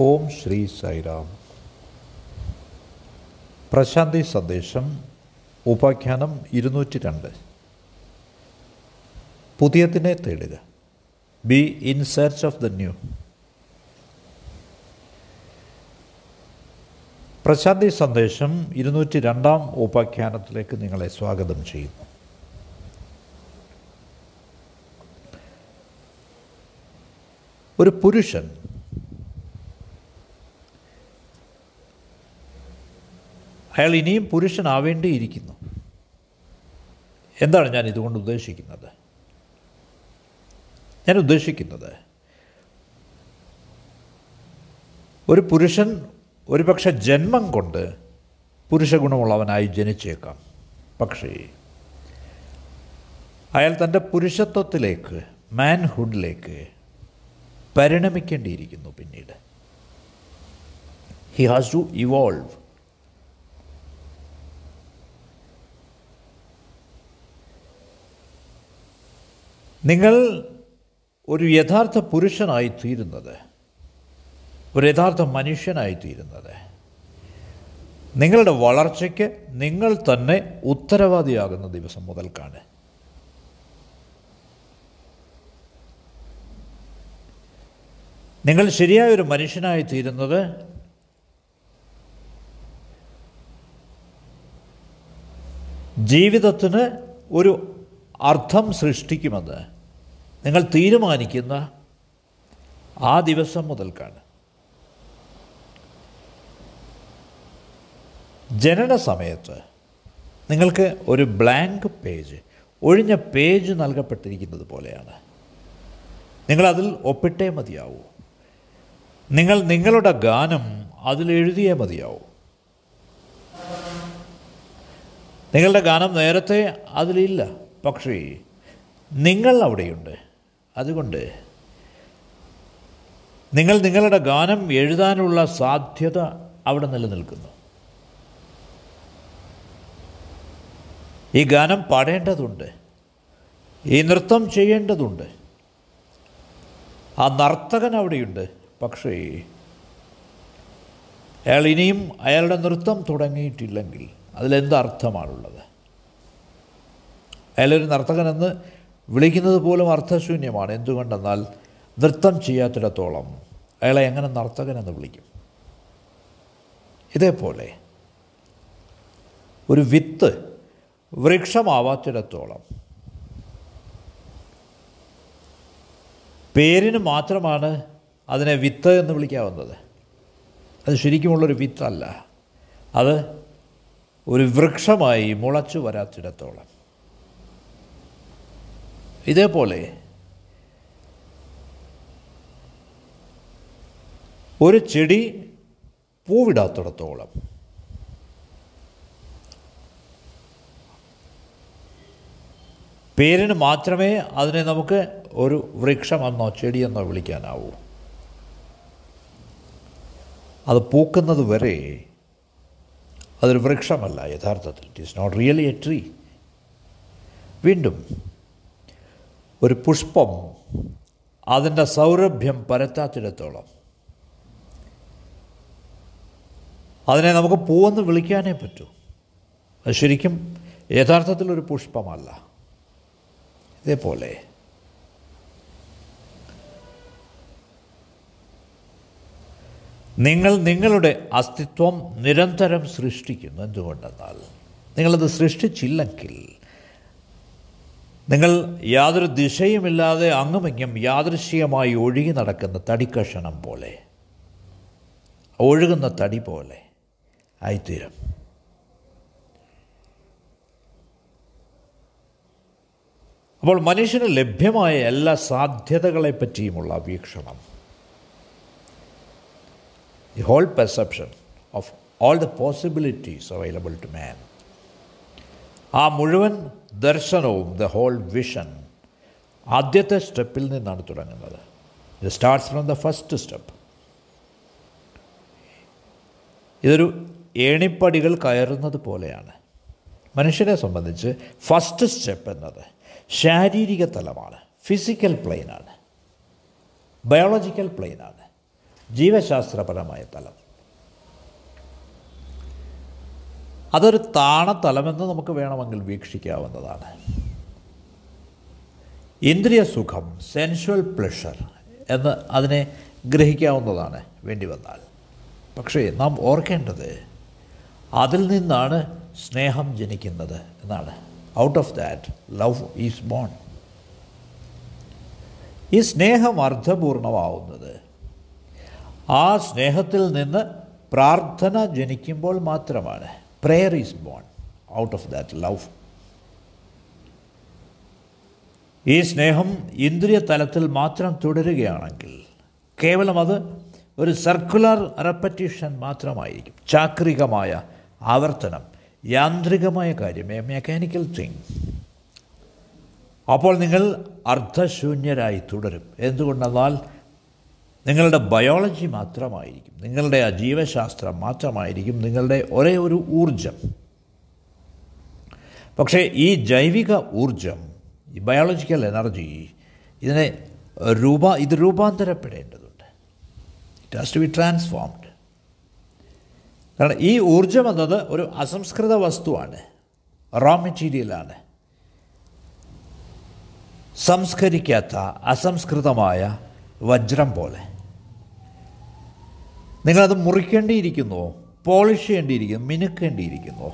ഓം ശ്രീ സൈറാം പ്രശാന്തി സന്ദേശം ഉപാഖ്യാനം ഇരുന്നൂറ്റി രണ്ട് പുതിയതിനെ തേടുക. Be in search of the new Prashanti Sandesham ഇരുന്നൂറ്റി രണ്ടാം ഉപാഖ്യാനത്തിലേക്ക് നിങ്ങളെ സ്വാഗതം ചെയ്യുന്നു. ഒരു പുരുഷൻ അയാൾ ഇനിയും പുരുഷനാവേണ്ടിയിരിക്കുന്നു. എന്താണ് ഞാൻ ഇതുകൊണ്ട് ഉദ്ദേശിക്കുന്നത്? ഞാൻ ഉദ്ദേശിക്കുന്നത് ഒരു പുരുഷൻ ഒരുപക്ഷെ ജന്മം കൊണ്ട് പുരുഷഗുണമുള്ളവനായി ജനിച്ചേക്കാം. പക്ഷേ അയാൾ തന്റെ പുരുഷത്വത്തിലേക്ക് മാൻഹുഡിലേക്ക് പരിണമിക്കേണ്ടിയിരിക്കുന്നു പിന്നീട്. ഹി ഹാസ് ടു ഇവോൾവ് നിങ്ങൾ ഒരു യഥാർത്ഥ പുരുഷനായി തീരുന്നത് ഒരു യഥാർത്ഥ മനുഷ്യനായി തീരുന്നത് നിങ്ങളുടെ വളർച്ചയ്ക്ക് നിങ്ങൾ തന്നെ ഉത്തരവാദിയാകുന്ന ദിവസം മുതൽക്കാണ്. നിങ്ങൾ ശരിയായ ഒരു മനുഷ്യനായി തീരുന്നത് ജീവിതത്തിന് ഒരു അർത്ഥം സൃഷ്ടിക്കുമെന്ന് നിങ്ങൾ തീരുമാനിക്കുന്ന ആ ദിവസം മുതൽക്കാണ്. ജനന സമയത്ത് നിങ്ങൾക്ക് ഒരു ബ്ലാങ്ക് പേജ് ഒഴിഞ്ഞ പേജ് നൽകപ്പെട്ടിരിക്കുന്നത് പോലെയാണ്. നിങ്ങളതിൽ ഒപ്പിട്ടേ മതിയാവൂ. നിങ്ങൾ നിങ്ങളുടെ ഗാനം അതിലെഴുതിയേ മതിയാവൂ. നിങ്ങളുടെ ഗാനം നേരത്തെ അതിലില്ല. പക്ഷേ നിങ്ങൾ അവിടെയുണ്ട്. അതുകൊണ്ട് നിങ്ങൾ നിങ്ങളുടെ ഗാനം എഴുതാനുള്ള സാധ്യത അവിടെ നിലനിൽക്കുന്നു. ഈ ഗാനം പാടേണ്ടതുണ്ട്. ഈ നൃത്തം ചെയ്യേണ്ടതുണ്ട്. ആ നർത്തകൻ അവിടെയുണ്ട്. പക്ഷേ അയാൾ ഇനിയും അയാളുടെ നൃത്തം തുടങ്ങിയിട്ടില്ലെങ്കിൽ അതിലെന്ത് അർത്ഥമാണുള്ളത്? അയാളൊരു നർത്തകനെന്ന് വിളിക്കുന്നത് പോലും അർത്ഥശൂന്യമാണ്. എന്തുകൊണ്ടെന്നാൽ നൃത്തം ചെയ്യാത്തിടത്തോളം അയാളെ എങ്ങനെ നർത്തകനെന്ന് വിളിക്കും. ഇതേപോലെ ഒരു വിത്ത് വൃക്ഷമാവാത്തിടത്തോളം പേരിന് മാത്രമാണ് അതിനെ വിത്ത് എന്ന് വിളിക്കാവുന്നത്. അത് ശരിക്കുമുള്ളൊരു വിത്തല്ല. അത് ഒരു വൃക്ഷമായി മുളച്ചു വരാത്തിടത്തോളം. ഇതേപോലെ ഒരു ചെടി പൂവിടാത്തിടത്തോളം പേരിന് മാത്രമേ അതിനെ നമുക്ക് ഒരു വൃക്ഷമെന്നോ ചെടിയെന്നോ വിളിക്കാനാവൂ. അത് പൂക്കുന്നത് വരെ അതൊരു വൃക്ഷമല്ല യഥാർത്ഥത്തിൽ. It is not really a tree വീണ്ടും ഒരു പുഷ്പം അതിന്റെ സൗരഭ്യം പരത്താത്തിടത്തോളം. അതിനെ നമുക്ക് പൂവെന്ന് വിളിക്കാനേ പറ്റൂ. അത് ശരിക്കും യഥാർത്ഥത്തിലൊരു പുഷ്പമല്ല. ഇതേപോലെ. നിങ്ങൾ നിങ്ങളുടെ അസ്തിത്വം നിരന്തരം സൃഷ്ടിക്കുന്നു. എന്തുകൊണ്ടെന്നാൽ നിങ്ങളത് സൃഷ്ടിച്ചില്ലെങ്കിൽ നിങ്ങൾ യാതൊരു ദിശയുമില്ലാതെ അങ്ങുമിങ്ങും യാദൃശ്യമായി ഒഴുകി നടക്കുന്ന തടിക്കഷണം പോലെ ഒഴുകുന്ന തടി പോലെ ആയിത്തീരും. അപ്പോൾ മനുഷ്യന് ലഭ്യമായ എല്ലാ സാധ്യതകളെ പറ്റിയുമുള്ള വീക്ഷണം the whole perception of all the possibilities available to man ആ മുഴുവൻ ദർശനവും ദ ഹോൾ വിഷൻ ആദ്യത്തെ സ്റ്റെപ്പിൽ നിന്നാണ് തുടങ്ങുന്നത്. ഇത് starts from the first step ഇതൊരു ഏണിപ്പടികൾ കയറുന്നത് പോലെയാണ്. മനുഷ്യനെ സംബന്ധിച്ച് ഫസ്റ്റ് സ്റ്റെപ്പ് എന്നത് ശാരീരിക തലമാണ്. ഫിസിക്കൽ പ്ലെയിനാണ് ബയോളജിക്കൽ പ്ലെയിനാണ് ജീവശാസ്ത്രപരമായ തലം. അതൊരു താണതലമെന്ന് നമുക്ക് വേണമെങ്കിൽ വീക്ഷിക്കാവുന്നതാണ്. ഇന്ദ്രിയ സുഖം സെൻഷ്വൽ പ്ലഷർ എന്ന് അതിനെ ഗ്രഹിക്കാവുന്നതാണ് വേണ്ടി വന്നാൽ. പക്ഷേ നാം ഓർക്കേണ്ടത് അതിൽ നിന്നാണ് സ്നേഹം ജനിക്കുന്നത് എന്നാണ്. Out of that love is born ഈ സ്നേഹം അർത്ഥപൂർണമാവുന്നത് ആ സ്നേഹത്തിൽ നിന്ന് പ്രാർത്ഥന ജനിക്കുമ്പോൾ മാത്രമാണ്. Prayer is born out of that love ഈ സ്നേഹം ഇന്ദ്രിയ തലത്തിൽ മാത്രം തുടരുകയാണെങ്കിൽ കേവലം അത് ഒരു സർക്കുലർ റെപ്പറ്റീഷൻ മാത്രമായിരിക്കും. ചാക്രികമായ ആവർത്തനം യാന്ത്രികമായ കാര്യം എ മെക്കാനിക്കൽ തിങ് അപ്പോൾ നിങ്ങൾ അർദ്ധശൂന്യരായി തുടരും. എന്തുകൊണ്ടെന്നാൽ നിങ്ങളുടെ ബയോളജി മാത്രമായിരിക്കും. നിങ്ങളുടെ ആ ജീവശാസ്ത്രം മാത്രമായിരിക്കും നിങ്ങളുടെ ഒരേ ഒരു ഊർജം പക്ഷേ ഈ ജൈവിക ഊർജം ഈ ബയോളജിക്കൽ എനർജി ഇതിനെ രൂപ ഇത് രൂപാന്തരപ്പെടേണ്ടതുണ്ട്. It has to be transformed കാരണം ഈ ഊർജം എന്നത് ഒരു അസംസ്കൃത വസ്തുവാണ്. റോ മെറ്റീരിയലാണ് സംസ്കരിക്കാത്ത അസംസ്കൃതമായ വജ്രം പോലെ. നിങ്ങളത് മുറിക്കേണ്ടിയിരിക്കുന്നു പോളിഷ് ചെയ്യേണ്ടിയിരിക്കുന്നു മിനുക്കേണ്ടിയിരിക്കുന്നു.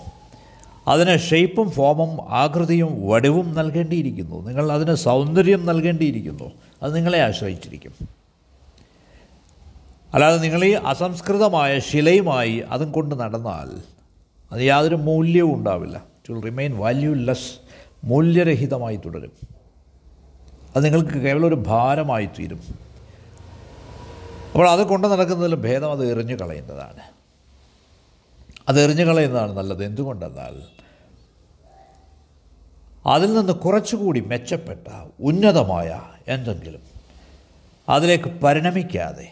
അതിന് ഷേപ്പും ഫോമും ആകൃതിയും വടിവും നൽകേണ്ടിയിരിക്കുന്നു. നിങ്ങൾ അതിന് സൗന്ദര്യം നൽകേണ്ടിയിരിക്കുന്നു. അത് നിങ്ങളെ ആശ്രയിച്ചിരിക്കും. അല്ലാതെ നിങ്ങൾ ഈ അസംസ്കൃതമായ ശിലയുമായി അതും കൊണ്ട് നടന്നാൽ അത് യാതൊരു മൂല്യവും ഉണ്ടാവില്ല. ഇറ്റ് വിൽ റിമെയിൻ വാല്യൂലെസ് മൂല്യരഹിതമായി തുടരും. അത് നിങ്ങൾക്ക് കേവലം ഒരു ഭാരമായി തീരും. അപ്പോൾ അത് കൊണ്ട് നടക്കുന്നതിൽ ഭേദം അത് എറിഞ്ഞു കളയുന്നതാണ്. അത് എറിഞ്ഞു കളയുന്നതാണ് നല്ലത്. എന്തുകൊണ്ടെന്നാൽ അതിൽ നിന്ന് കുറച്ചുകൂടി മെച്ചപ്പെട്ട ഉന്നതമായ എന്തെങ്കിലും അതിലേക്ക് പരിണമിക്കാതെ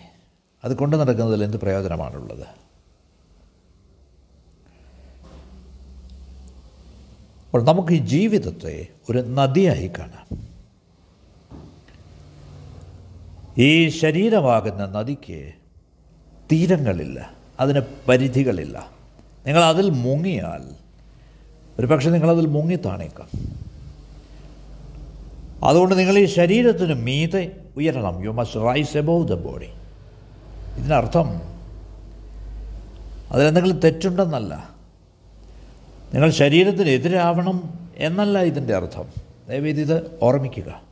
അത് കൊണ്ട് നടക്കുന്നതിൽ എന്ത് പ്രയോജനമാണുള്ളത്? അപ്പോൾ നമുക്ക് ഈ ജീവിതത്തെ ഒരു നദിയായി കാണാം. ഈ ശരീരമാകുന്ന നദിക്ക് തീരങ്ങളില്ല അതിന് പരിധികളില്ല. നിങ്ങൾ അതിൽ മുങ്ങിയാൽ ഒരു പക്ഷേ നിങ്ങളതിൽ മുങ്ങിത്താണേക്കാം അതുകൊണ്ട് നിങ്ങൾ ഈ ശരീരത്തിന് മീതെ ഉയരണം. You must rise above the body ഇതിനർത്ഥം അതിലെന്തെങ്കിലും തെറ്റുണ്ടെന്നല്ല. നിങ്ങൾ ശരീരത്തിന് എതിരാവണം എന്നല്ല ഇതിന്റെ അർത്ഥം. ദയവേദി ഇത് ഓർമ്മിക്കുക.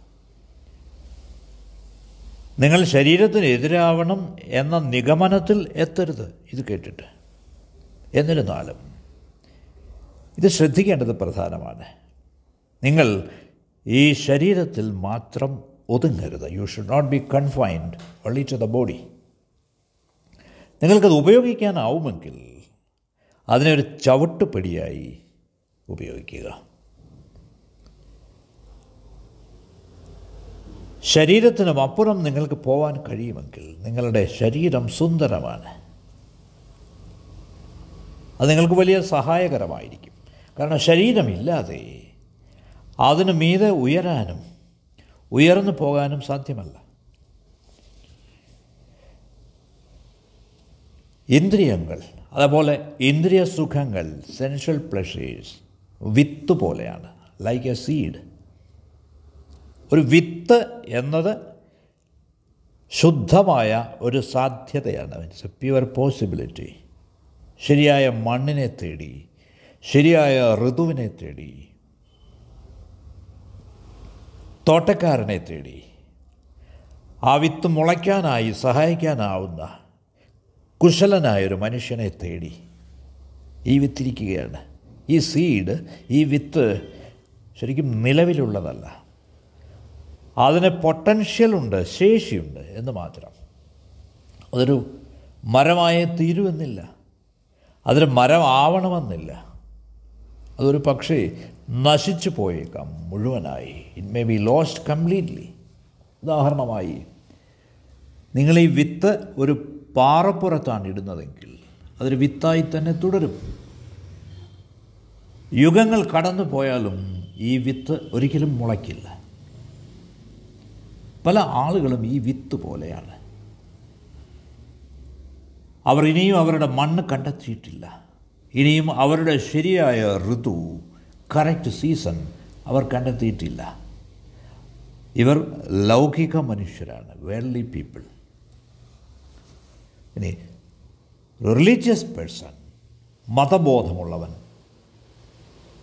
നിങ്ങൾ ശരീരത്തിന് എതിരാവണം എന്ന നിഗമനത്തിൽ എത്തരുത്. ഇത് കേട്ടിട്ട്. എന്നിരുന്നാലും ഇത് ശ്രദ്ധിക്കേണ്ടത് പ്രധാനമാണ്. നിങ്ങൾ ഈ ശരീരത്തിൽ മാത്രം ഒതുങ്ങരുത്. You should not be confined only to the body നിങ്ങൾക്കത് ഉപയോഗിക്കാനാവുമെങ്കിൽ അതിനൊരു ചവിട്ടുപടിയായി ഉപയോഗിക്കുക. ശരീരത്തിനും അപ്പുറം നിങ്ങൾക്ക് പോകാൻ കഴിയുമെങ്കിൽ നിങ്ങളുടെ ശരീരം സുന്ദരമാണ്. അത് നിങ്ങൾക്ക് വലിയ സഹായകരമായിരിക്കും. കാരണം ശരീരമില്ലാതെ അതിനു മീതെ ഉയരാനും ഉയർന്നു പോകാനും സാധ്യമല്ല. ഇന്ദ്രിയങ്ങൾ അതുപോലെ ഇന്ദ്രിയ സുഖങ്ങൾ സെൻഷ്യൽ പ്ലഷേഴ്സ് വിത്ത് പോലെയാണ്. ലൈക്ക് എ സീഡ് ഒരു വിത്ത് എന്നത് ശുദ്ധമായ ഒരു സാധ്യതയാണ് മീൻസ് എ പ്യുവർ പോസിബിലിറ്റി ശരിയായ മണ്ണിനെ തേടി ശരിയായ ഋതുവിനെ തേടി തോട്ടക്കാരനെ തേടി. ആ വിത്ത് മുളയ്ക്കാനായി സഹായിക്കാനാവുന്ന കുശലനായൊരു മനുഷ്യനെ തേടി ഈ വിത്തിരിക്കുകയാണ്. ഈ സീഡ് ഈ വിത്ത് ശരിക്കും നിലവിലുള്ളതല്ല. അതിന് പൊട്ടൻഷ്യലുണ്ട് ശേഷിയുണ്ട് എന്ന് മാത്രം. അതൊരു മരമായി തീരുമെന്നില്ല അതൊരു മരമാവണമെന്നില്ല. അതൊരു പക്ഷേ നശിച്ചു പോയേക്കാം മുഴുവനായി. It may be lost completely ഉദാഹരണമായി നിങ്ങൾ ഈ വിത്ത് ഒരു പാറപ്പുറത്താണ് ഇടുന്നതെങ്കിൽ അതൊരു വിത്തായി തന്നെ തുടരും. യുഗങ്ങൾ കടന്നു പോയാലും ഈ വിത്ത് ഒരിക്കലും മുളയ്ക്കില്ല. പല ആളുകളും ഈ വിത്ത് പോലെയാണ്. അവർ ഇനിയും അവരുടെ മണ്ണ് കണ്ടെത്തിയിട്ടില്ല. ഇനിയും അവരുടെ ശരിയായ ഋതു കറക്റ്റ് സീസൺ അവർ കണ്ടെത്തിയിട്ടില്ല. ഇവർ ലൗകിക മനുഷ്യരാണ് വേൾഡ്ലി പീപ്പിൾ ഇനി റിലീജിയസ് പേഴ്സൺ മതബോധമുള്ളവൻ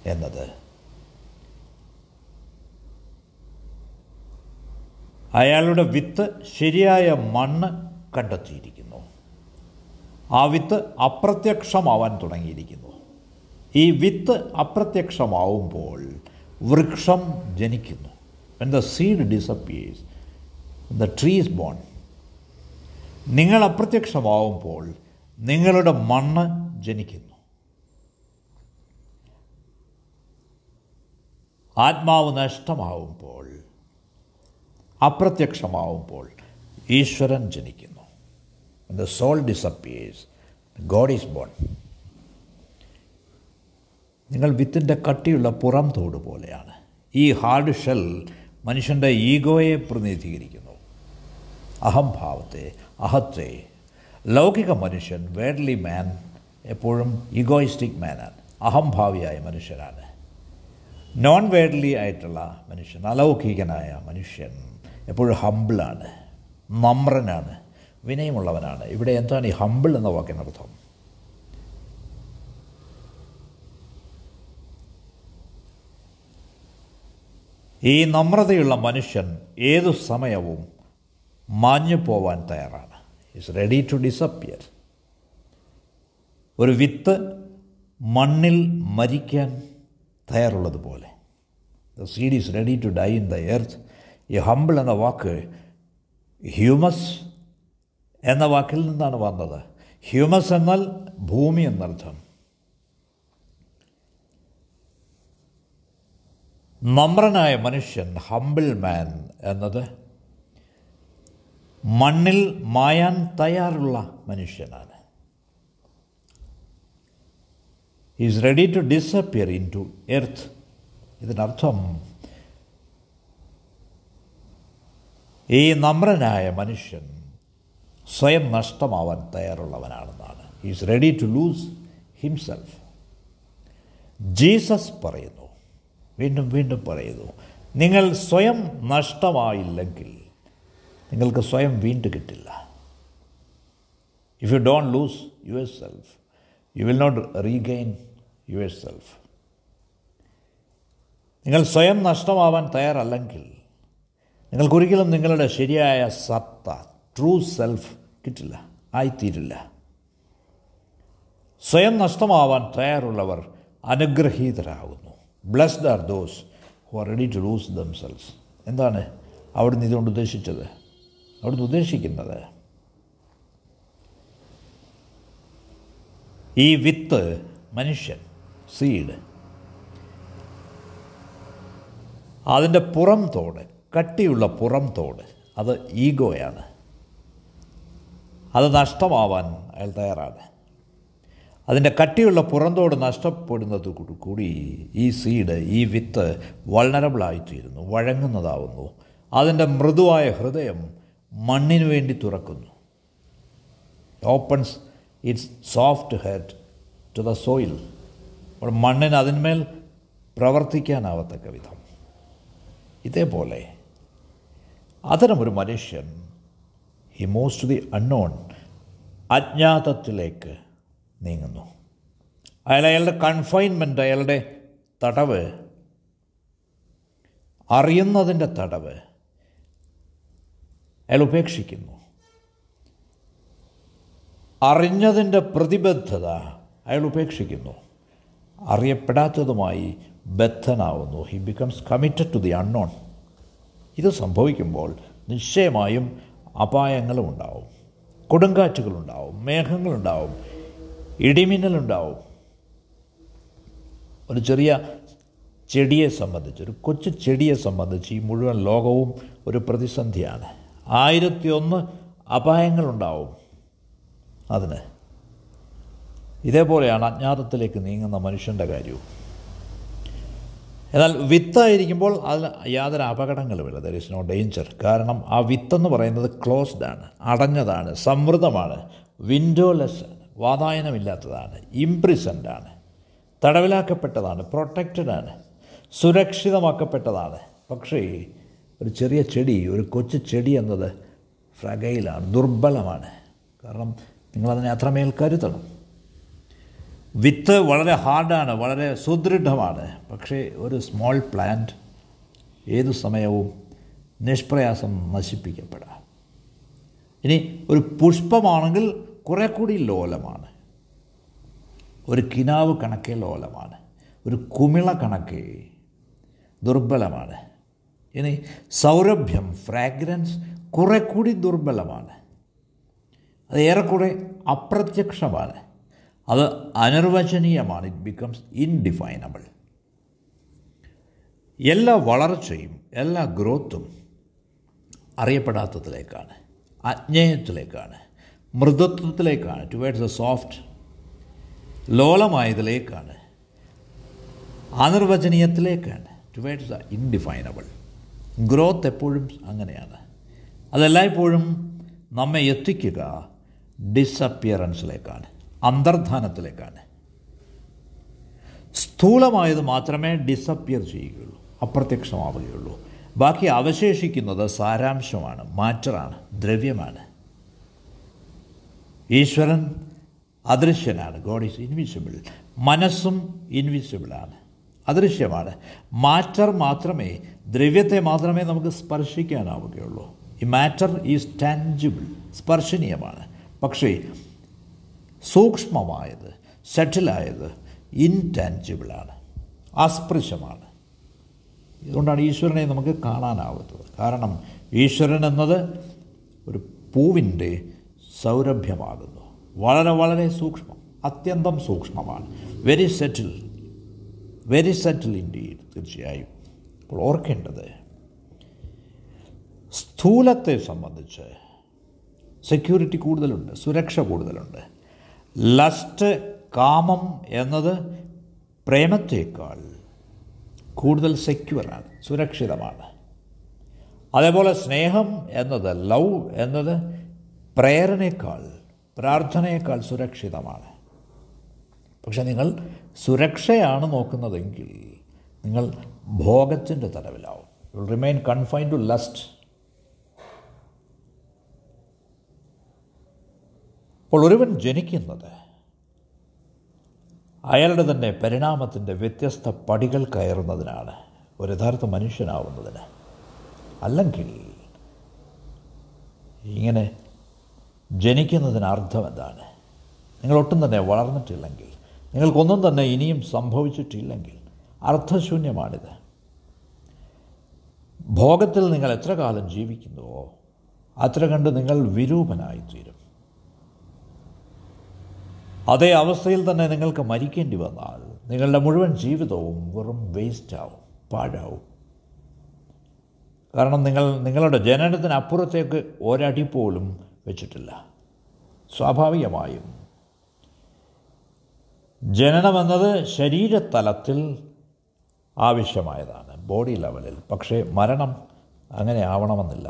എന്നത് അയാളുടെ വിത്ത് ശരിയായ മണ്ണ് കണ്ടെത്തിയിരിക്കുന്നു. ആ വിത്ത് അപ്രത്യക്ഷമാവാൻ തുടങ്ങിയിരിക്കുന്നു. ഈ വിത്ത് അപ്രത്യക്ഷമാവുമ്പോൾ വൃക്ഷം ജനിക്കുന്നു. When the seed disappears the tree's born നിങ്ങൾ അപ്രത്യക്ഷമാവുമ്പോൾ നിങ്ങളുടെ മണ്ണ് ജനിക്കുന്നു. ആത്മാവ് നഷ്ടമാവുമ്പോൾ അപ്രത്യക്ഷമാവുമ്പോൾ ഈശ്വരൻ ജനിക്കുന്നു. The soul disappears God is born നിങ്ങൾ വിത്തിന്റെ കട്ടിയുള്ള പുറം തോട് പോലെയാണ്. ഈ ഹാർഡ് ഷെൽ മനുഷ്യന്റെ ഈഗോയെ പ്രതിനിധീകരിക്കുന്നു. അഹംഭാവത്തെ അഹത്തെ. ലൗകിക മനുഷ്യൻ വേഡ്ലി മാൻ എപ്പോഴും ഈഗോയിസ്റ്റിക് മാനാണ്. അഹംഭാവിയായ മനുഷ്യനാണ്. നോൺ വേഡ്ലി ആയിട്ടുള്ള മനുഷ്യൻ അലൗകികനായ മനുഷ്യൻ എപ്പോഴും ഹമ്പിളാണ് നമ്രനാണ് വിനയമുള്ളവനാണ്. ഇവിടെ എന്താണ് ഈ ഹമ്പിൾ എന്ന വാക്കിനർത്ഥം ഈ നമ്രതയുള്ള മനുഷ്യൻ ഏതു സമയവും മാഞ്ഞു പോവാൻ തയ്യാറാണ്. ഇസ് റെഡി ടു ഡിസപ്പിയർ ഒരു വിത്ത് മണ്ണിൽ മരിക്കാൻ തയ്യാറുള്ളതുപോലെ. The seed is ready to die in the earth ഈ ഹമ്പിൾ എന്ന വാക്ക് ഹ്യൂമസ് എന്ന വാക്കിൽ നിന്നാണ് വന്നത്. ഹ്യൂമസ് എന്നാൽ ഭൂമി എന്നർത്ഥം. നമ്രനായ മനുഷ്യൻ ഹമ്പിൾ മാൻ എന്നത് മണ്ണിൽ മായാൻ തയ്യാറുള്ള മനുഷ്യനാണ്. Is ready to disappear in to earth ഇതിനർത്ഥം ഈ നമ്രനായ മനുഷ്യൻ സ്വയം നഷ്ടമാവാൻ തയ്യാറുള്ളവനാണെന്നാണ്. Is ready to lose himself Jesus പറയുന്നു. വീണ്ടും വീണ്ടും പറയുന്നു. നിങ്ങൾ സ്വയം നഷ്ടമായില്ലെങ്കിൽ നിങ്ങൾക്ക് സ്വയം വീണ്ടും കിട്ടില്ല. If you don't lose your self you will not regain your self നിങ്ങൾ സ്വയം നഷ്ടമാവാൻ തയ്യാറല്ലെങ്കിൽ നിങ്ങൾക്കൊരിക്കലും നിങ്ങളുടെ ശരിയായ സത്ത ട്രൂ സെൽഫ് കിട്ടില്ല ആയിത്തീരില്ല. സ്വയം നഷ്ടമാവാൻ തയ്യാറുള്ളവർ അനുഗ്രഹീതരാകുന്നു. Blessed are those who are ready to lose themselves എന്താണ് അവിടുന്ന് ഇതുകൊണ്ട് ഉദ്ദേശിച്ചത്? അവിടുന്ന് ഉദ്ദേശിക്കുന്നത് ഈ വിത്ത് മനുഷ്യൻ സീഡ് അതിന്റെ പുറം തോട് കട്ടിയുള്ള പുറം തോട്. അത് ഈഗോയാണ്. അത് നഷ്ടമാവാൻ അയാൾ തയ്യാറാണ്. അതിന്റെ കട്ടിയുള്ള പുറന്തോട് നഷ്ടപ്പെടുന്നത് കൂടി ഈ സീഡ് ഈ വിത്ത് വൾണറബിളായിത്തീരുന്നു വഴങ്ങുന്നതാവുന്നു. അതിന്റെ മൃദുവായ ഹൃദയം മണ്ണിനു വേണ്ടി തുറക്കുന്നു. Opens its soft head to the soil മണ്ണിന് അതിന്മേൽ പ്രവർത്തിക്കാനാവത്തക്ക വിധം. ഇതേപോലെ അത്തരമൊരു മനുഷ്യൻ he moves to the unknown അജ്ഞാതത്തിലേക്ക് നീങ്ങുന്നു. അയാൾ അയാളുടെ കൺഫൈൻമെന്റ് അയാളുടെ തടവ് അറിയുന്നതിന്റെ തടവ് അയാൾ ഉപേക്ഷിക്കുന്നു. അറിഞ്ഞതിന്റെ പ്രതിബദ്ധത അയാൾ ഉപേക്ഷിക്കുന്നു. അറിയപ്പെടാത്തതുമായി ബദ്ധനാവുന്നു. He becomes committed to the unknown ഇത് സംഭവിക്കുമ്പോൾ നിശ്ചയമായും അപായങ്ങളും ഉണ്ടാവും. കൊടുങ്കാറ്റുകളുണ്ടാവും മേഘങ്ങളുണ്ടാവും ഇടിമിന്നലുണ്ടാവും. ഒരു ചെറിയ ചെടിയെ സംബന്ധിച്ച് ഒരു കൊച്ചു ചെടിയെ സംബന്ധിച്ച് ഈ മുഴുവൻ ലോകവും ഒരു പ്രതിസന്ധിയാണ്. ആയിരത്തി ഒന്ന് അപായങ്ങളുണ്ടാവും അതിന്. ഇതേപോലെയാണ് അജ്ഞാതത്തിലേക്ക് നീങ്ങുന്ന മനുഷ്യന്റെ കാര്യവും. എന്നാൽ വിത്തായിരിക്കുമ്പോൾ അതിൽ യാതൊരു അപകടങ്ങളുമില്ല. ദർ ഇസ് നോ ഡേഞ്ചർ കാരണം ആ വിത്തെന്ന് പറയുന്നത് ക്ലോസ്ഡ് ആണ് അടഞ്ഞതാണ് സമൃദ്ധമാണ് വിൻഡോലെസ് വാതായനമില്ലാത്തതാണ് ഇംപ്രിസന്റ് ആണ് തടവിലാക്കപ്പെട്ടതാണ് പ്രൊട്ടക്റ്റഡ് ആണ് സുരക്ഷിതമാക്കപ്പെട്ടതാണ്. പക്ഷേ ഒരു ചെറിയ ചെടി ഒരു കൊച്ചു ചെടി എന്നത് ഫ്രഗയിലാണ് ദുർബലമാണ്. കാരണം നിങ്ങളതിനെ അത്രമേൽ കരുതണം. വിത്ത് വളരെ ഹാർഡാണ് വളരെ സുദൃഢമാണ്. പക്ഷേ ഒരു സ്മോൾ പ്ലാന്റ് ഏതു സമയവും നിഷ്പ്രയാസം നശിപ്പിക്കപ്പെടാം. ഇനി ഒരു പുഷ്പമാണെങ്കിൽ കുറേ കൂടി ലോലമാണ്. ഒരു കിനാവ് കണക്കെ ലോലമാണ്. ഒരു കുമിള കണക്കെ ദുർബലമാണ്. ഇനി സൗരഭ്യം ഫ്രാഗ്രൻസ് കുറെ കൂടി ദുർബലമാണ്. അത് ഏറെക്കുറെ അപ്രത്യക്ഷമാണ്. അത് അനിർവചനീയമാണ്. ഇറ്റ് ബിക്കംസ് ഇൻഡിഫൈനബിൾ എല്ലാ വളർച്ചയും എല്ലാ ഗ്രോത്തും അറിയപ്പെടാത്തതിലേക്കാണ് അജ്ഞേയത്തിലേക്കാണ് മൃദുത്വത്തിലേക്കാണ് ടുവേഡ്സ് എ സോഫ്റ്റ് ലോലമായതിലേക്കാണ് അനിർവചനീയത്തിലേക്കാണ് ടുവേഡ്സ് ദ ഇൻഡിഫൈനബിൾ ഗ്രോത്ത് എപ്പോഴും അങ്ങനെയാണ്. അതെല്ലായ്പ്പോഴും നമ്മെ എത്തിക്കുക ഡിസപ്പിയറൻസിലേക്കാണ് അന്തർധാനത്തിലേക്കാണ്. സ്ഥൂലമായത് മാത്രമേ ഡിസപ്പിയർ ചെയ്യുകയുള്ളൂ അപ്രത്യക്ഷമാവുകയുള്ളൂ. ബാക്കി അവശേഷിക്കുന്നത് സാരാംശമാണ് മാറ്ററാണ് ദ്രവ്യമാണ്. ഈശ്വരൻ അദൃശ്യനാണ് ഗോഡ് ഈസ് ഇൻവിസിബിൾ മനസ്സും ഇൻവിസിബിളാണ് അദൃശ്യമാണ്. മാറ്റർ മാത്രമേ ദ്രവ്യത്തെ മാത്രമേ നമുക്ക് സ്പർശിക്കാനാവുകയുള്ളൂ. ഈ മാറ്റർ ഈസ് ടാൻജിബിൾ സ്പർശനീയമാണ്. പക്ഷേ സൂക്ഷ്മമായത് സെറ്റിലായത് ഇൻടാൻജിബിളാണ് അസ്പൃശ്യമാണ്. ഇതുകൊണ്ടാണ് ഈശ്വരനെ നമുക്ക് കാണാനാവുന്നത് കാരണം ഈശ്വരൻ എന്നത് ഒരു പൂവിന്റെ സൗരഭ്യമാകുന്നു. വളരെ വളരെ സൂക്ഷ്മം അത്യന്തം സൂക്ഷ്മമാണ്. Very subtle very subtle indeed തീർച്ചയായും. അപ്പോൾ ഓർക്കേണ്ടത് സ്ഥൂലത്തെ സംബന്ധിച്ച് സെക്യൂരിറ്റി കൂടുതലുണ്ട് സുരക്ഷ കൂടുതലുണ്ട്. ലസ്റ്റ് കാമം എന്നത് പ്രേമത്തേക്കാൾ കൂടുതൽ സെക്യൂറാണ് സുരക്ഷിതമാണ്. അതേപോലെ സ്നേഹം എന്നത് ലവ് എന്നത് പ്രേരണയേക്കാൾ പ്രാർത്ഥനയേക്കാൾ സുരക്ഷിതമാണ്. പക്ഷെ നിങ്ങൾ സുരക്ഷയാണ് നോക്കുന്നതെങ്കിൽ നിങ്ങൾ ഭോഗത്തിന്റെ തലവിലാവും you remain confined to lust അപ്പോൾ ഒരുവൻ ജനിക്കുന്നത്. അയാളുടെ തന്നെ പരിണാമത്തിന്റെ വ്യത്യസ്ത പടികൾ കയറുന്നതിനാണ്. ഒരു യഥാർത്ഥ മനുഷ്യനാവുന്നതിന്. അല്ലെങ്കിൽ ഇങ്ങനെ ജനിക്കുന്നതിന് അർത്ഥം എന്താണ്? നിങ്ങളൊട്ടും തന്നെ വളർന്നിട്ടില്ലെങ്കിൽ നിങ്ങൾക്കൊന്നും തന്നെ ഇനിയും സംഭവിച്ചിട്ടില്ലെങ്കിൽ അർത്ഥശൂന്യമാണിത്. ഭോഗത്തിൽ നിങ്ങൾ എത്ര കാലം ജീവിക്കുന്നുവോ അത്ര കണ്ട് നിങ്ങൾ വിരൂപനായിത്തീരും. അതേ അവസ്ഥയിൽ തന്നെ നിങ്ങൾക്ക് മരിക്കേണ്ടി വന്നാൽ നിങ്ങളുടെ മുഴുവൻ ജീവിതവും വെറും വേസ്റ്റാവും പാഴാവും. കാരണം നിങ്ങൾ നിങ്ങളുടെ ജനനത്തിനപ്പുറത്തേക്ക് ഒരടി പോലും വെച്ചിട്ടില്ല. സ്വാഭാവികമായും ജനനമെന്നത് ശരീരതലത്തിൽ ആവശ്യമായതാണ് ബോഡി ലെവലിൽ പക്ഷേ മരണം അങ്ങനെ ആവണമെന്നില്ല.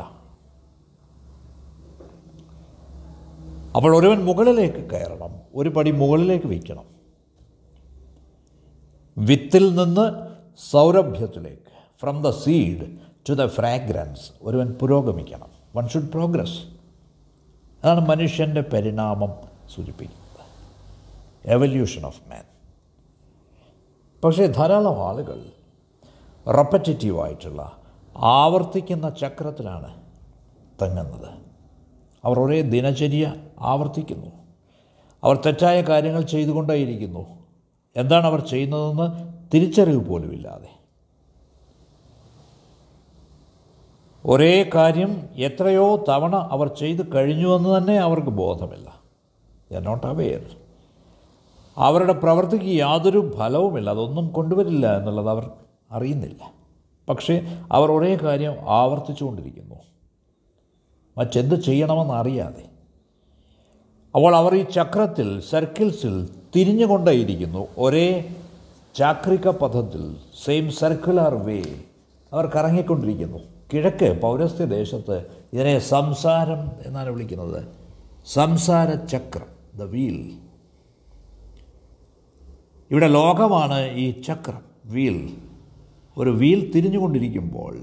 അപ്പോൾ ഒരുവൻ മുകളിലേക്ക് കയറണം. ഒരു പടി മുകളിലേക്ക് വയ്ക്കണം. വിത്തിൽ നിന്ന് സൗരഭ്യത്തിലേക്ക് from the seed to the fragrance ഒരുവൻ പുരോഗമിക്കണം. വൺ ഷുഡ് പ്രോഗ്രസ് അതാണ് മനുഷ്യന്റെ പരിണാമം സൂചിപ്പിക്കുന്നത്. എവല്യൂഷൻ ഓഫ് മാൻ പക്ഷേ ധാരാളം ആളുകൾ റെപ്പറ്റേറ്റീവായിട്ടുള്ള ആവർത്തിക്കുന്ന ചക്രത്തിലാണ് തങ്ങുന്നത്. അവർ ഒരേ ദിനചര്യ ആവർത്തിക്കുന്നു. അവർ തെറ്റായ കാര്യങ്ങൾ ചെയ്തുകൊണ്ടേയിരിക്കുന്നു. എന്താണ് അവർ ചെയ്യുന്നതെന്ന് തിരിച്ചറിവ് പോലുമില്ലാതെ ഒരേ കാര്യം എത്രയോ തവണ അവർ ചെയ്തു കഴിഞ്ഞുവെന്ന് തന്നെ അവർക്ക് ബോധമില്ല. നോട്ട് അവെയർ അവരുടെ പ്രവൃത്തിക്ക് യാതൊരു ഫലവുമില്ല. അതൊന്നും കൊണ്ടുവരില്ല എന്നുള്ളത് അവർ അറിയുന്നില്ല. പക്ഷേ അവർ ഒരേ കാര്യം ആവർത്തിച്ചുകൊണ്ടിരിക്കുന്നു. മറ്റെന്ത് ചെയ്യണമെന്ന് അറിയാതെ. അപ്പോൾ അവർ ഈ ചക്രത്തിൽ സർക്കിൾസിൽ തിരിഞ്ഞുകൊണ്ടേയിരിക്കുന്നു. ഒരേ ചാക്രിക പഥത്തിൽ സെയിം സർക്കുലർ വേ അവർ കറങ്ങിക്കൊണ്ടിരിക്കുന്നു. കിഴക്ക് പൗരസ്ത്യ ദേശത്ത് ഇതിനെ സംസാരം എന്നാണ് വിളിക്കുന്നത്. സംസാര ചക്രം ദ വീൽ ഇവിടെ ലോകമാണ് ഈ ചക്രം വീൽ ഒരു വീൽ തിരിഞ്ഞുകൊണ്ടിരിക്കുമ്പോൾ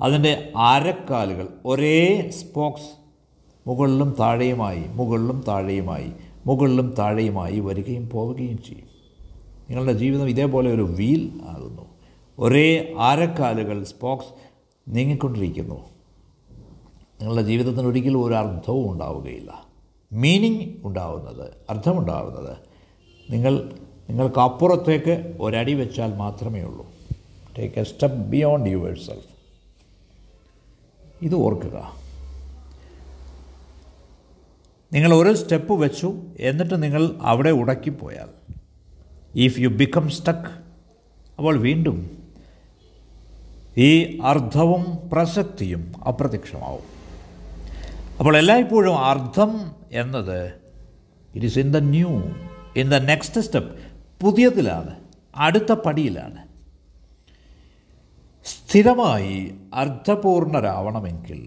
അതിന്റെ അരക്കാലുകൾ ഒരേ സ്പോക്സ് മുകളിലും താഴെയുമായി മുകളിലും താഴെയുമായി മുകളിലും താഴെയുമായി വരികയും പോവുകയും ചെയ്യും. നിങ്ങളുടെ ജീവിതം ഇതേപോലെ ഒരു വീൽ ആകുന്നു. ഒരേ ആരക്കാലുകൾ സ്പോക്സ് നീങ്ങിക്കൊണ്ടിരിക്കുന്നു. നിങ്ങളുടെ ജീവിതത്തിന് ഒരിക്കലും ഒരു അർത്ഥവും ഉണ്ടാവുകയില്ല. മീനിങ് ഉണ്ടാവുന്നത് അർത്ഥമുണ്ടാവുന്നത് നിങ്ങൾ നിങ്ങൾക്ക് അപ്പുറത്തേക്ക് ഒരടി വെച്ചാൽ മാത്രമേ ഉള്ളൂ. Take a step beyond your ഇത് ഓർക്കുക. നിങ്ങൾ ഒരു സ്റ്റെപ്പ് വെച്ചു എന്നിട്ട് നിങ്ങൾ അവിടെ ഉടക്കിപ്പോയാൽ. ഇഫ് യു ബിക്കം സ്റ്റക്ക് അപ്പോൾ വീണ്ടും ഈ അർത്ഥവും പ്രസക്തിയും അപ്രത്യക്ഷമാവും. അപ്പോൾ എല്ലായ്പ്പോഴും അർത്ഥം എന്നത് it is in the new in the next step പുതിയതിലാണ് അടുത്ത പടിയിലാണ്. സ്ഥിരമായി അർത്ഥപൂർണരാവണമെങ്കിൽ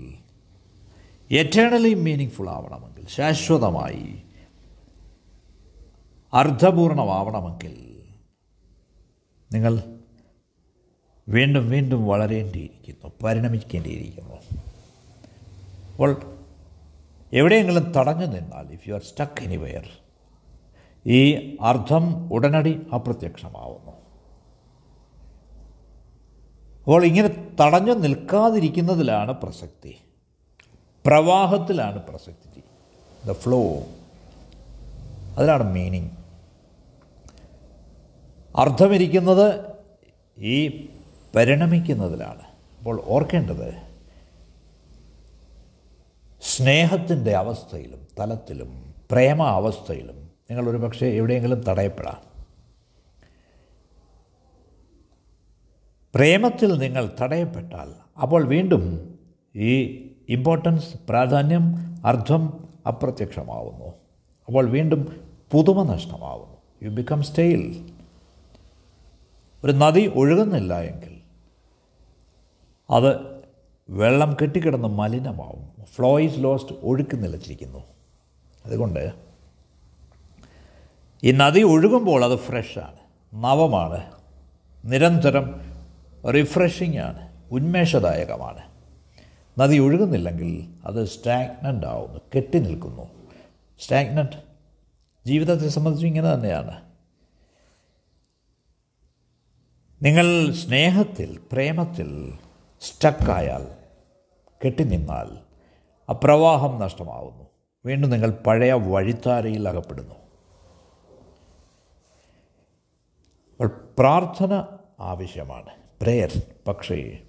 എറ്റേണലി മീനിങ് ഫുൾ ആവണമെങ്കിൽ ശാശ്വതമായി അർത്ഥപൂർണമാവണമെങ്കിൽ നിങ്ങൾ വീണ്ടും വീണ്ടും വളരേണ്ടിയിരിക്കുന്നു പരിണമിക്കേണ്ടിയിരിക്കുന്നു. അപ്പോൾ എവിടെയെങ്കിലും തടഞ്ഞു നിന്നാൽ if you are stuck anywhere ഈ അർത്ഥം ഉടനടി അപ്രത്യക്ഷമാവുന്നു. അപ്പോൾ ഇങ്ങനെ തടഞ്ഞു നിൽക്കാതിരിക്കുന്നതിലാണ് പ്രസക്തി പ്രവാഹത്തിലാണ് പ്രസക്തി. ദ ഫ്ലോ അതിലാണ് മീനിങ് അർത്ഥമിരിക്കുന്നത് ഈ പരിണമിക്കുന്നതിലാണ്. അപ്പോൾ ഓർക്കേണ്ടത് സ്നേഹത്തിന്റെ അവസ്ഥയിലും തലത്തിലും പ്രേമ അവസ്ഥയിലും നിങ്ങളൊരു പക്ഷേ എവിടെയെങ്കിലും തടയപ്പെടാം. പ്രേമത്തിൽ നിങ്ങൾ തടയപ്പെട്ടാൽ അപ്പോൾ വീണ്ടും ഈ ഇമ്പോർട്ടൻസ് പ്രാധാന്യം അർത്ഥം അപ്രത്യക്ഷമാവുന്നു. അപ്പോൾ വീണ്ടും പുതുമ നഷ്ടമാവുന്നു. യു ബിക്കം സ്റ്റെയിൽ ഒരു നദി ഒഴുകുന്നില്ല എങ്കിൽ അത് വെള്ളം കെട്ടിക്കിടന്ന് മലിനമാവും. ഫ്ലോ ഈസ് ലോസ്റ്റ് ഒഴുക്ക് നിലച്ചിരിക്കുന്നു. അതുകൊണ്ട് ഈ നദി ഒഴുകുമ്പോൾ അത് ഫ്രഷാണ് നവമാണ്. നിരന്തരം റിഫ്രഷിംഗ് ആണ്. ഉന്മേഷദായകമാണ്. നദി ഒഴുകുന്നില്ലെങ്കിൽ അത് സ്റ്റാഗ്നന്റ് ആവുന്നു കെട്ടി നിൽക്കുന്നു. സ്റ്റാഗ്നന്റ് ജീവിതത്തെ സംബന്ധിച്ച് ഇങ്ങനെ തന്നെയാണ്. നിങ്ങൾ സ്നേഹത്തിൽ പ്രേമത്തിൽ സ്റ്റക്കായാൽ കെട്ടിനിന്നാൽ ആ പ്രവാഹം നഷ്ടമാവുന്നു. വീണ്ടും നിങ്ങൾ പഴയ വഴിത്താരയിൽ അകപ്പെടുന്നു. അപ്പോൾ പ്രാർത്ഥന ആവശ്യമാണ്. പ്രേയർ പക്ഷേ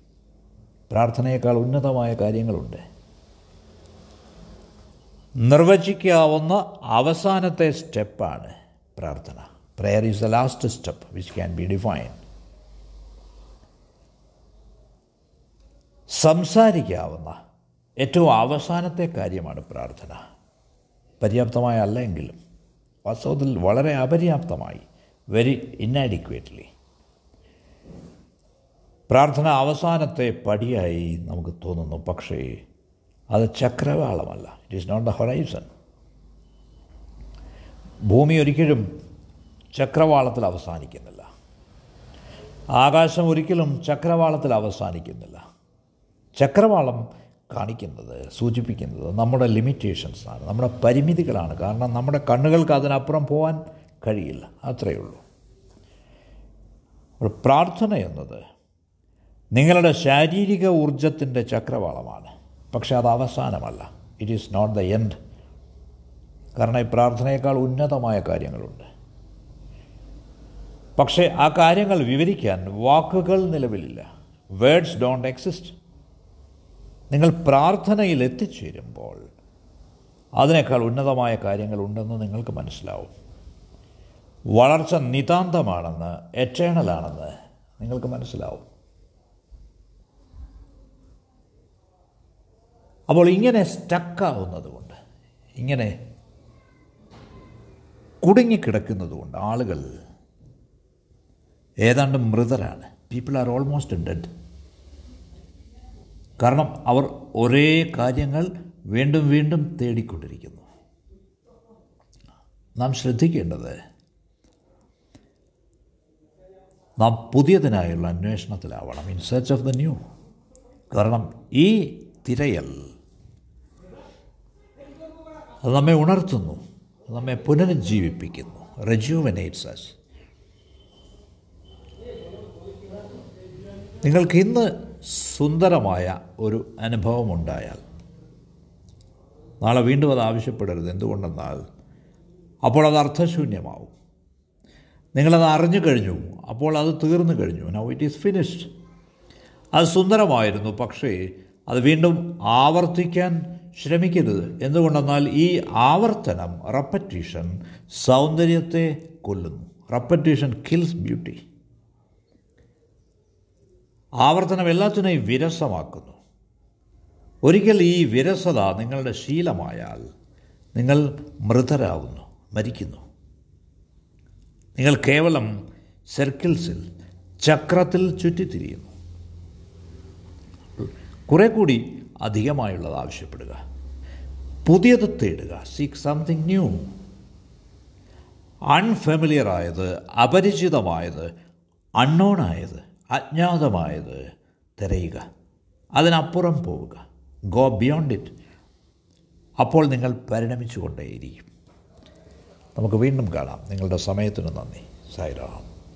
പ്രാർത്ഥനയേക്കാൾ ഉന്നതമായ കാര്യങ്ങളുണ്ട്. നിർവചിക്കാവുന്ന അവസാനത്തെ സ്റ്റെപ്പാണ് പ്രാർത്ഥന. Prayer is the last step which can be define സംസാരിക്കാവുന്ന ഏറ്റവും അവസാനത്തെ കാര്യമാണ് പ്രാർത്ഥന. പര്യാപ്തമായ അല്ലെങ്കിലും വാസ്തവത്തിൽ വളരെ അപര്യാപ്തമായി വെരി ഇന്നാഡിക്വേറ്റ്ലി പ്രാർത്ഥന അവസാനത്തെ പടിയായി നമുക്ക് തോന്നുന്നു. പക്ഷേ അത് ചക്രവാളമല്ല. It is not the horizon ഭൂമി ഒരിക്കലും ചക്രവാളത്തിൽ അവസാനിക്കുന്നില്ല. ആകാശം ഒരിക്കലും ചക്രവാളത്തിൽ അവസാനിക്കുന്നില്ല. ചക്രവാളം കാണിക്കുന്നത് സൂചിപ്പിക്കുന്നത് നമ്മുടെ ലിമിറ്റേഷൻസാണ് നമ്മുടെ പരിമിതികളാണ്. കാരണം നമ്മുടെ കണ്ണുകൾക്ക് അതിനപ്പുറം പോകാൻ കഴിയില്ല. അത്രയേ ഉള്ളൂ. പ്രാർത്ഥന എന്നത് നിങ്ങളുടെ ശാരീരിക ഊർജത്തിന്റെ ചക്രവാളമാണ്. പക്ഷേ അത് അവസാനമല്ല. It is not the end കാരണം ഈ പ്രാർത്ഥനയേക്കാൾ ഉന്നതമായ കാര്യങ്ങളുണ്ട്. പക്ഷേ ആ കാര്യങ്ങൾ വിവരിക്കാൻ വാക്കുകൾ നിലവിലില്ല. വേർഡ്സ് ഡോണ്ട് എക്സിസ്റ്റ് നിങ്ങൾ പ്രാർത്ഥനയിൽ എത്തിച്ചേരുമ്പോൾ അതിനേക്കാൾ ഉന്നതമായ കാര്യങ്ങൾ ഉണ്ടെന്ന് നിങ്ങൾക്ക് മനസ്സിലാവും. വളർച്ച നിതാന്തമാണെന്ന് എറ്റേണലാണെന്ന് നിങ്ങൾക്ക് മനസ്സിലാവും. അപ്പോൾ ഇങ്ങനെ സ്റ്റക്കാവുന്നത് കൊണ്ട് ഇങ്ങനെ കുടുങ്ങിക്കിടക്കുന്നതുകൊണ്ട് ആളുകൾ ഏതാണ്ട് മൃതരാണ്. പീപ്പിൾ ആർ ഓൾമോസ്റ്റ് ഡെഡ് കാരണം അവർ ഒരേ കാര്യങ്ങൾ വീണ്ടും വീണ്ടും തേടിക്കൊണ്ടിരിക്കുന്നു. നാം ശ്രദ്ധിക്കേണ്ടത് നാം പുതിയതിനായുള്ള അന്വേഷണത്തിലാവണം. In search of the new കാരണം ഈ തിരയൽ അത് നമ്മെ ഉണർത്തുന്നു നമ്മെ പുനരുജ്ജീവിപ്പിക്കുന്നു. റെജ്യൂവനേറ്റ്സ് അസ് നിങ്ങൾക്ക് ഇന്ന് സുന്ദരമായ ഒരു അനുഭവമുണ്ടായാൽ നാളെ വീണ്ടും അത് ആവശ്യപ്പെടരുത്. എന്തുകൊണ്ടെന്നാൽ അപ്പോൾ അത് അർത്ഥശൂന്യമാവും. നിങ്ങളത് അറിഞ്ഞു കഴിഞ്ഞു അപ്പോൾ അത് തീർന്നു കഴിഞ്ഞു. നൗ ഇറ്റ് ഈസ് ഫിനിഷ്ഡ് അത് സുന്ദരമായിരുന്നു പക്ഷേ അത് വീണ്ടും ആവർത്തിക്കാൻ ശ്രമിക്കരുത് എന്തുകൊണ്ടെന്നാൽ ഈ ആവർത്തനം റപ്പറ്റീഷൻ സൗന്ദര്യത്തെ കൊല്ലുന്നു. റപ്പറ്റീഷൻ കിൽസ് ബ്യൂട്ടി ആവർത്തനം എല്ലാത്തിനെയും വിരസമാക്കുന്നു. ഒരിക്കൽ ഈ വിരസത നിങ്ങളുടെ ശീലമായാൽ നിങ്ങൾ മൃതരാകുന്നു മരിക്കുന്നു. നിങ്ങൾ കേവലം സർക്കിൾസിൽ ചക്രത്തിൽ ചുറ്റിത്തിരിയുന്നു. കുറെ കൂടി അധികമായുള്ളത് ആവശ്യപ്പെടുക. പുതിയത് തേടുക. സീക്ക് സംതിങ് ന്യൂ അൺഫെമിലിയർ ആയത് അപരിചിതമായത് അൺനോണായത് അജ്ഞാതമായത് തിരയുക. അതിനപ്പുറം പോവുക. ഗോ ബിയോണ്ട് ഇറ്റ് അപ്പോൾ നിങ്ങൾ പരിണമിച്ചു കൊണ്ടേയിരിക്കും നമുക്ക് വീണ്ടും കാണാം. നിങ്ങളുടെ സമയത്തിന് നന്ദി. സായിറാം.